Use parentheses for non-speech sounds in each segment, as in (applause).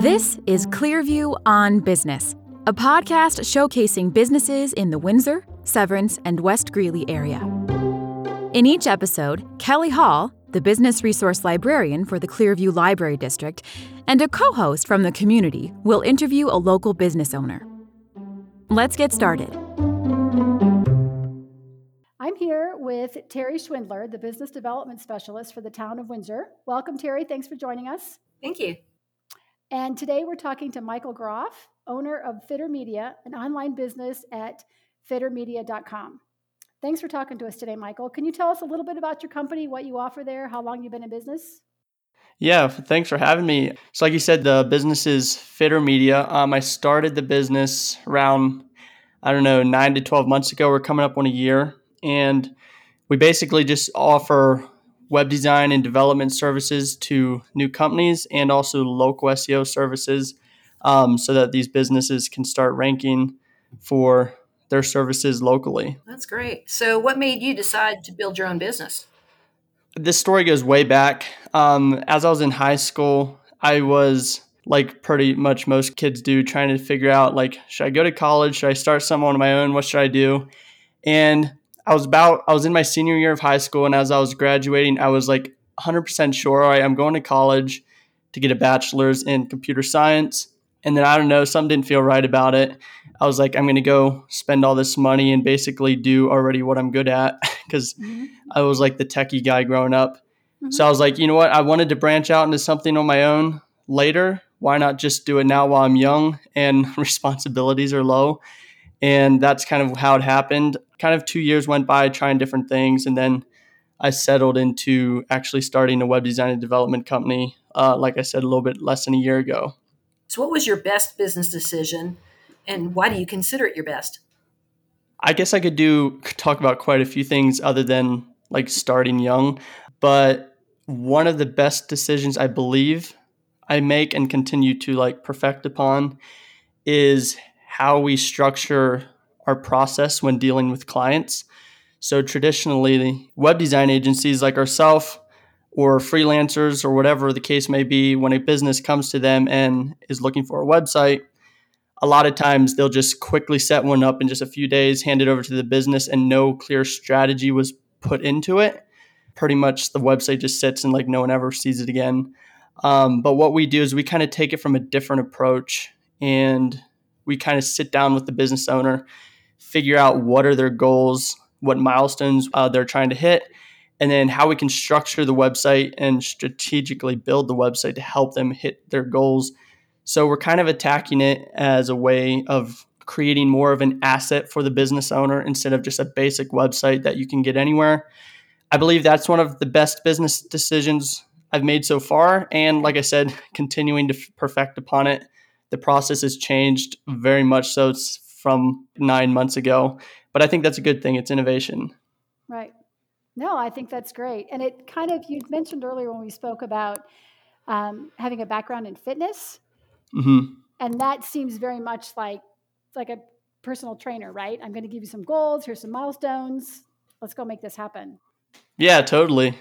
This is Clearview on Business, a podcast showcasing businesses in the Windsor, Severance, and West Greeley area. In each episode, Kelly Hall, the business resource librarian for the Clearview Library District, and a co host from the community will interview a local business owner. Let's get started. I'm here with Terry Schwindler, the business development specialist for the town of Windsor. Welcome, Terry. Thanks for joining us. Thank you. And today we're talking to Michael Groff, owner of Fitter Media, an online business at fittermedia.com. Thanks for talking to us today, Michael. Can you tell us a little bit about your company, what you offer there, how long you've been in business? Yeah, thanks for having me. So, like you said, the business is Fitter Media. Um, I started the business around, I don't know, nine to 12 months ago. We're coming up on a year. And we basically just offer web design and development services to new companies and also local SEO services um, so that these businesses can start ranking for their services locally. That's great. So, what made you decide to build your own business? This story goes way back. Um, as I was in high school, I was like pretty much most kids do, trying to figure out like, should I go to college? Should I start something on my own? What should I do? And I was about I was in my senior year of high school, and as I was graduating, I was like 100% sure. All right, I'm going to college to get a bachelor's in computer science. And then I don't know, something didn't feel right about it. I was like, I'm going to go spend all this money and basically do already what I'm good at (laughs) because mm-hmm. I was like the techie guy growing up. Mm-hmm. So I was like, you know what? I wanted to branch out into something on my own later. Why not just do it now while I'm young and (laughs) responsibilities are low? And that's kind of how it happened. Kind of two years went by trying different things. And then I settled into actually starting a web design and development company, uh, like I said, a little bit less than a year ago. So, what was your best business decision and why do you consider it your best? I guess I could do talk about quite a few things other than like starting young, but one of the best decisions I believe I make and continue to like perfect upon is how we structure our process when dealing with clients. So traditionally, web design agencies like ourselves or freelancers or whatever the case may be, when a business comes to them and is looking for a website, a lot of times they'll just quickly set one up in just a few days, hand it over to the business, and no clear strategy was put into it. Pretty much the website just sits and like no one ever sees it again. Um, but what we do is we kind of take it from a different approach and we kind of sit down with the business owner, figure out what are their goals, what milestones uh, they're trying to hit, and then how we can structure the website and strategically build the website to help them hit their goals. So we're kind of attacking it as a way of creating more of an asset for the business owner instead of just a basic website that you can get anywhere. I believe that's one of the best business decisions I've made so far. And like I said, (laughs) continuing to perfect upon it the process has changed very much so from nine months ago. But I think that's a good thing. It's innovation. Right. No, I think that's great. And it kind of, you mentioned earlier when we spoke about um, having a background in fitness. Mm-hmm. And that seems very much like like a personal trainer, right? I'm going to give you some goals. Here's some milestones. Let's go make this happen. Yeah, totally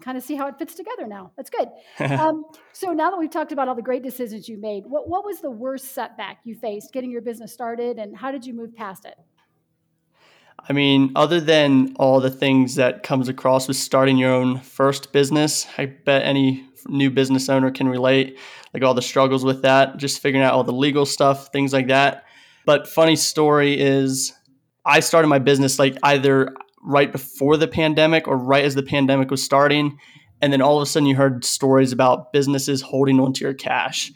kind of see how it fits together now. That's good. (laughs) um, so now that we've talked about all the great decisions you made, what, what was the worst setback you faced getting your business started, and how did you move past it? I mean, other than all the things that comes across with starting your own first business, I bet any new business owner can relate, like all the struggles with that, just figuring out all the legal stuff, things like that. But funny story is I started my business like either right before the pandemic or right as the pandemic was starting. And then all of a sudden, you heard stories about businesses holding onto your cash.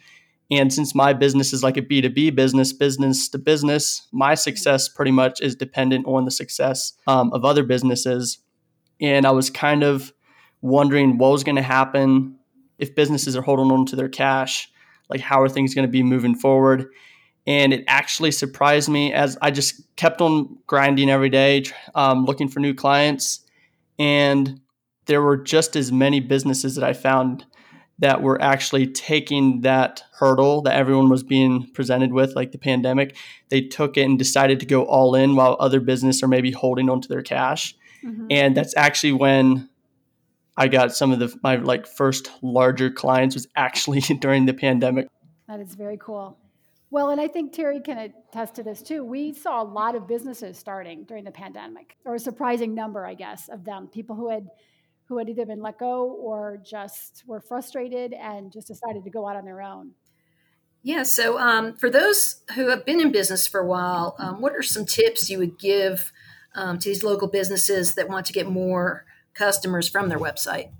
And since my business is like a B2B business, business to business, my success pretty much is dependent on the success um, of other businesses. And I was kind of wondering what was going to happen if businesses are holding on to their cash. Like, how are things going to be moving forward? And it actually surprised me as I just kept on grinding every day, um, looking for new clients, and there were just as many businesses that I found that were actually taking that hurdle that everyone was being presented with, like the pandemic. They took it and decided to go all in, while other business are maybe holding onto their cash, mm-hmm. and that's actually when I got some of the my like first larger clients was actually (laughs) during the pandemic That is very cool. Well, and I think Terry can attest to this too. We saw a lot of businesses starting during the pandemic, or a surprising number, I guess, of them. People who had who had either been let go or just were frustrated and just decided to go out on their own. Yeah. So, um, for those who have been in business for a while, um, what are some tips you would give um, to these local businesses that want to get more customers from their website?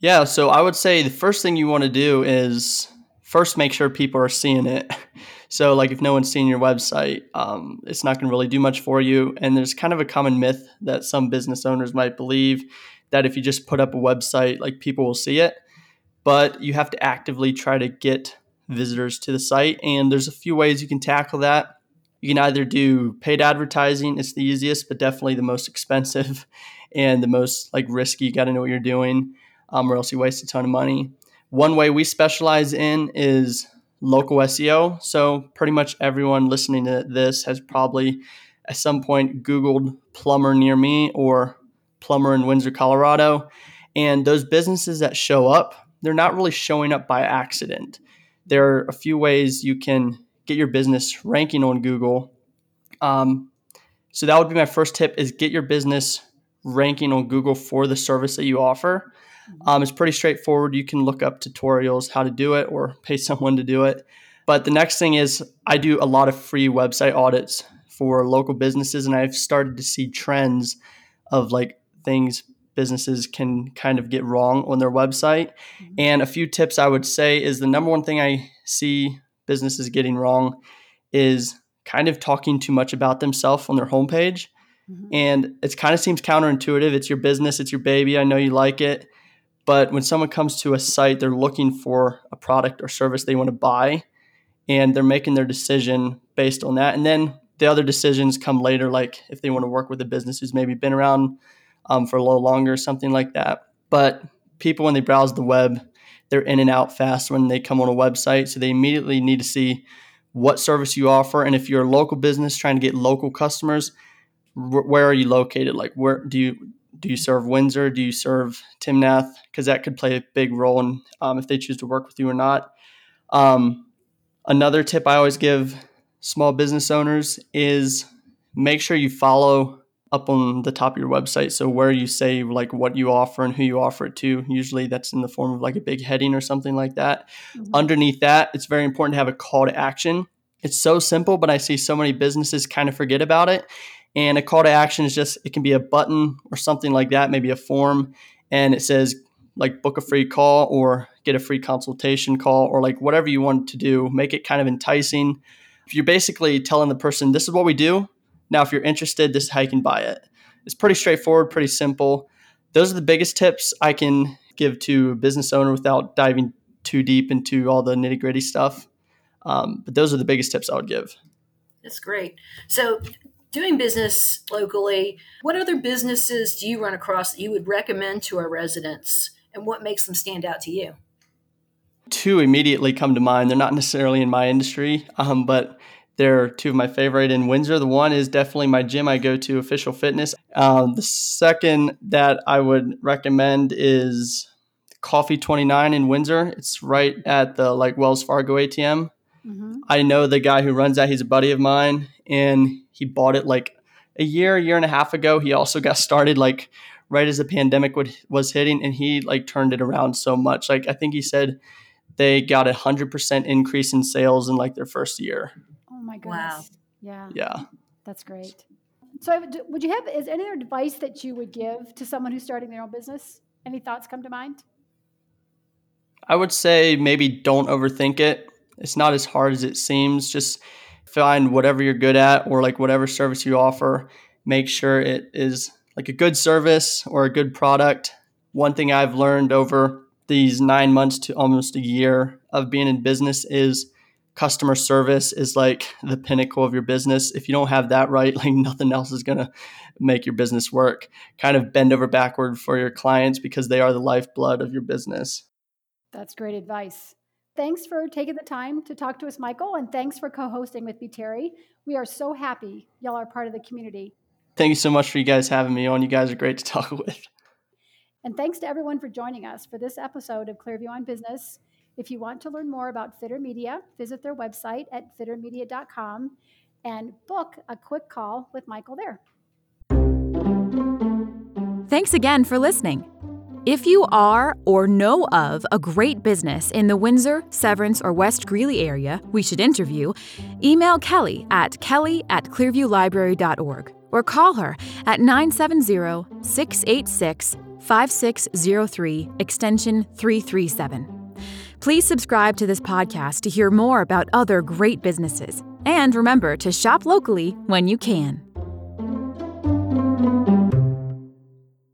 Yeah. So, I would say the first thing you want to do is first make sure people are seeing it. (laughs) So, like if no one's seen your website, um, it's not going to really do much for you. And there's kind of a common myth that some business owners might believe that if you just put up a website, like people will see it but you have to actively try to get visitors to the site. And there's a few ways you can tackle that. You can either do paid advertising, it's the easiest, but definitely the most expensive (laughs) and the most like risky. You got to know what you're doing, um, or else you waste a ton of money. One way we specialize in is local SEO. So pretty much everyone listening to this has probably at some point Googled plumber near me or plumber in Windsor, Colorado. And those businesses that show up they're not really showing up by accident. There are a few ways you can get your business ranking on Google. Um, so that would be my first tip: is get your business ranking on Google for the service that you offer. Um, it's pretty straightforward. You can look up tutorials how to do it or pay (laughs) someone to do it. But the next thing is I do a lot of free website audits for local businesses, and I've started to see trends of like things businesses can kind of get wrong on their website. Mm-hmm. And a few tips I would say is the number one thing I see businesses getting wrong is kind of talking too much about themselves on their homepage. Mm-hmm. And it kind of seems counterintuitive. It's your business, it's your baby. I know you like it. But when someone comes to a site, they're looking for a product or service they want to buy, and they're making their decision based on that. And then the other decisions come later, like if they want to work with a business who's maybe been around um, for a little longer, something like that. But people, when they browse the web, they're in and out fast when they come on a website. So they immediately need to see what service you offer. And if you're a local business trying to get local customers, where are you located? Like, where do you do you serve Windsor? Do you serve Timnath? Because that could play a big role in um, if they choose to work with you or not. Um, another tip I always give small business owners is make sure you follow up on the top of your website. So where you say like what you offer and who you offer it to, usually that's in the form of like a big heading or something like that. Mm-hmm. Underneath that, it's very important to have a call to action. It's so simple, but I see so many businesses kind of forget about it. And a call to action is just it can be a button or something like that, maybe a form, and it says like book a free call or get a free consultation call or like whatever you want to do, make it kind of enticing. If you're basically telling the person this is what we do, now, if you're interested, this is how you can buy it. It's pretty straightforward, pretty simple. Those are the biggest tips I can give to a business owner without diving too deep into all the nitty gritty stuff. Um, but those are the biggest tips I would give. That's great. So, doing business locally, what other businesses do you run across that you would recommend to our residents, and what makes them stand out to you? Two immediately come to mind. They're not necessarily in my industry, um, but they're two of my favorite in Windsor. The one is definitely my gym I go to, Official Fitness. Um, the second that I would recommend is Coffee 29 in Windsor. It's right at the like Wells Fargo ATM. Mm-hmm. I know the guy who runs that. He's a buddy of mine, and he bought it like a year, a year and a half ago. He also got started like right as the pandemic would, was hitting, and he like turned it around so much. Like I think he said they got a hundred percent increase in sales in like their first year Oh my goodness. Wow. Yeah. Yeah. That's great. So, would you have is any other advice that you would give to someone who's starting their own business? Any thoughts come to mind? I would say maybe don't overthink it. It's not as hard as it seems. Just find whatever you're good at or like whatever service you offer. Make sure it is like a good service or a good product. One thing I've learned over these nine months to almost a year of being in business is customer service is like the pinnacle of your business. If you don't have that right, (laughs) like nothing else is going to make your business work. Kind of bend over backward for your clients because they are the lifeblood of your business. That's great advice. Thanks for taking the time to talk to us, Michael, and thanks for co hosting with me, Terry. We are so happy y'all are part of the community. Thank you so much for you guys having me on. You guys are great to (laughs) talk with. And thanks to everyone for joining us for this episode of Clearview on Business. If you want to learn more about Fitter Media, visit their website at fittermedia.com and book a quick call with Michael there. Thanks again for listening. If you are or know of a great business in the Windsor, Severance, or West Greeley area we should interview, email Kelly at kelly at clearviewlibrary.org or call her at 970 686 5603, extension 337. Please subscribe to this podcast to hear more about other great businesses. And remember to shop locally when you can.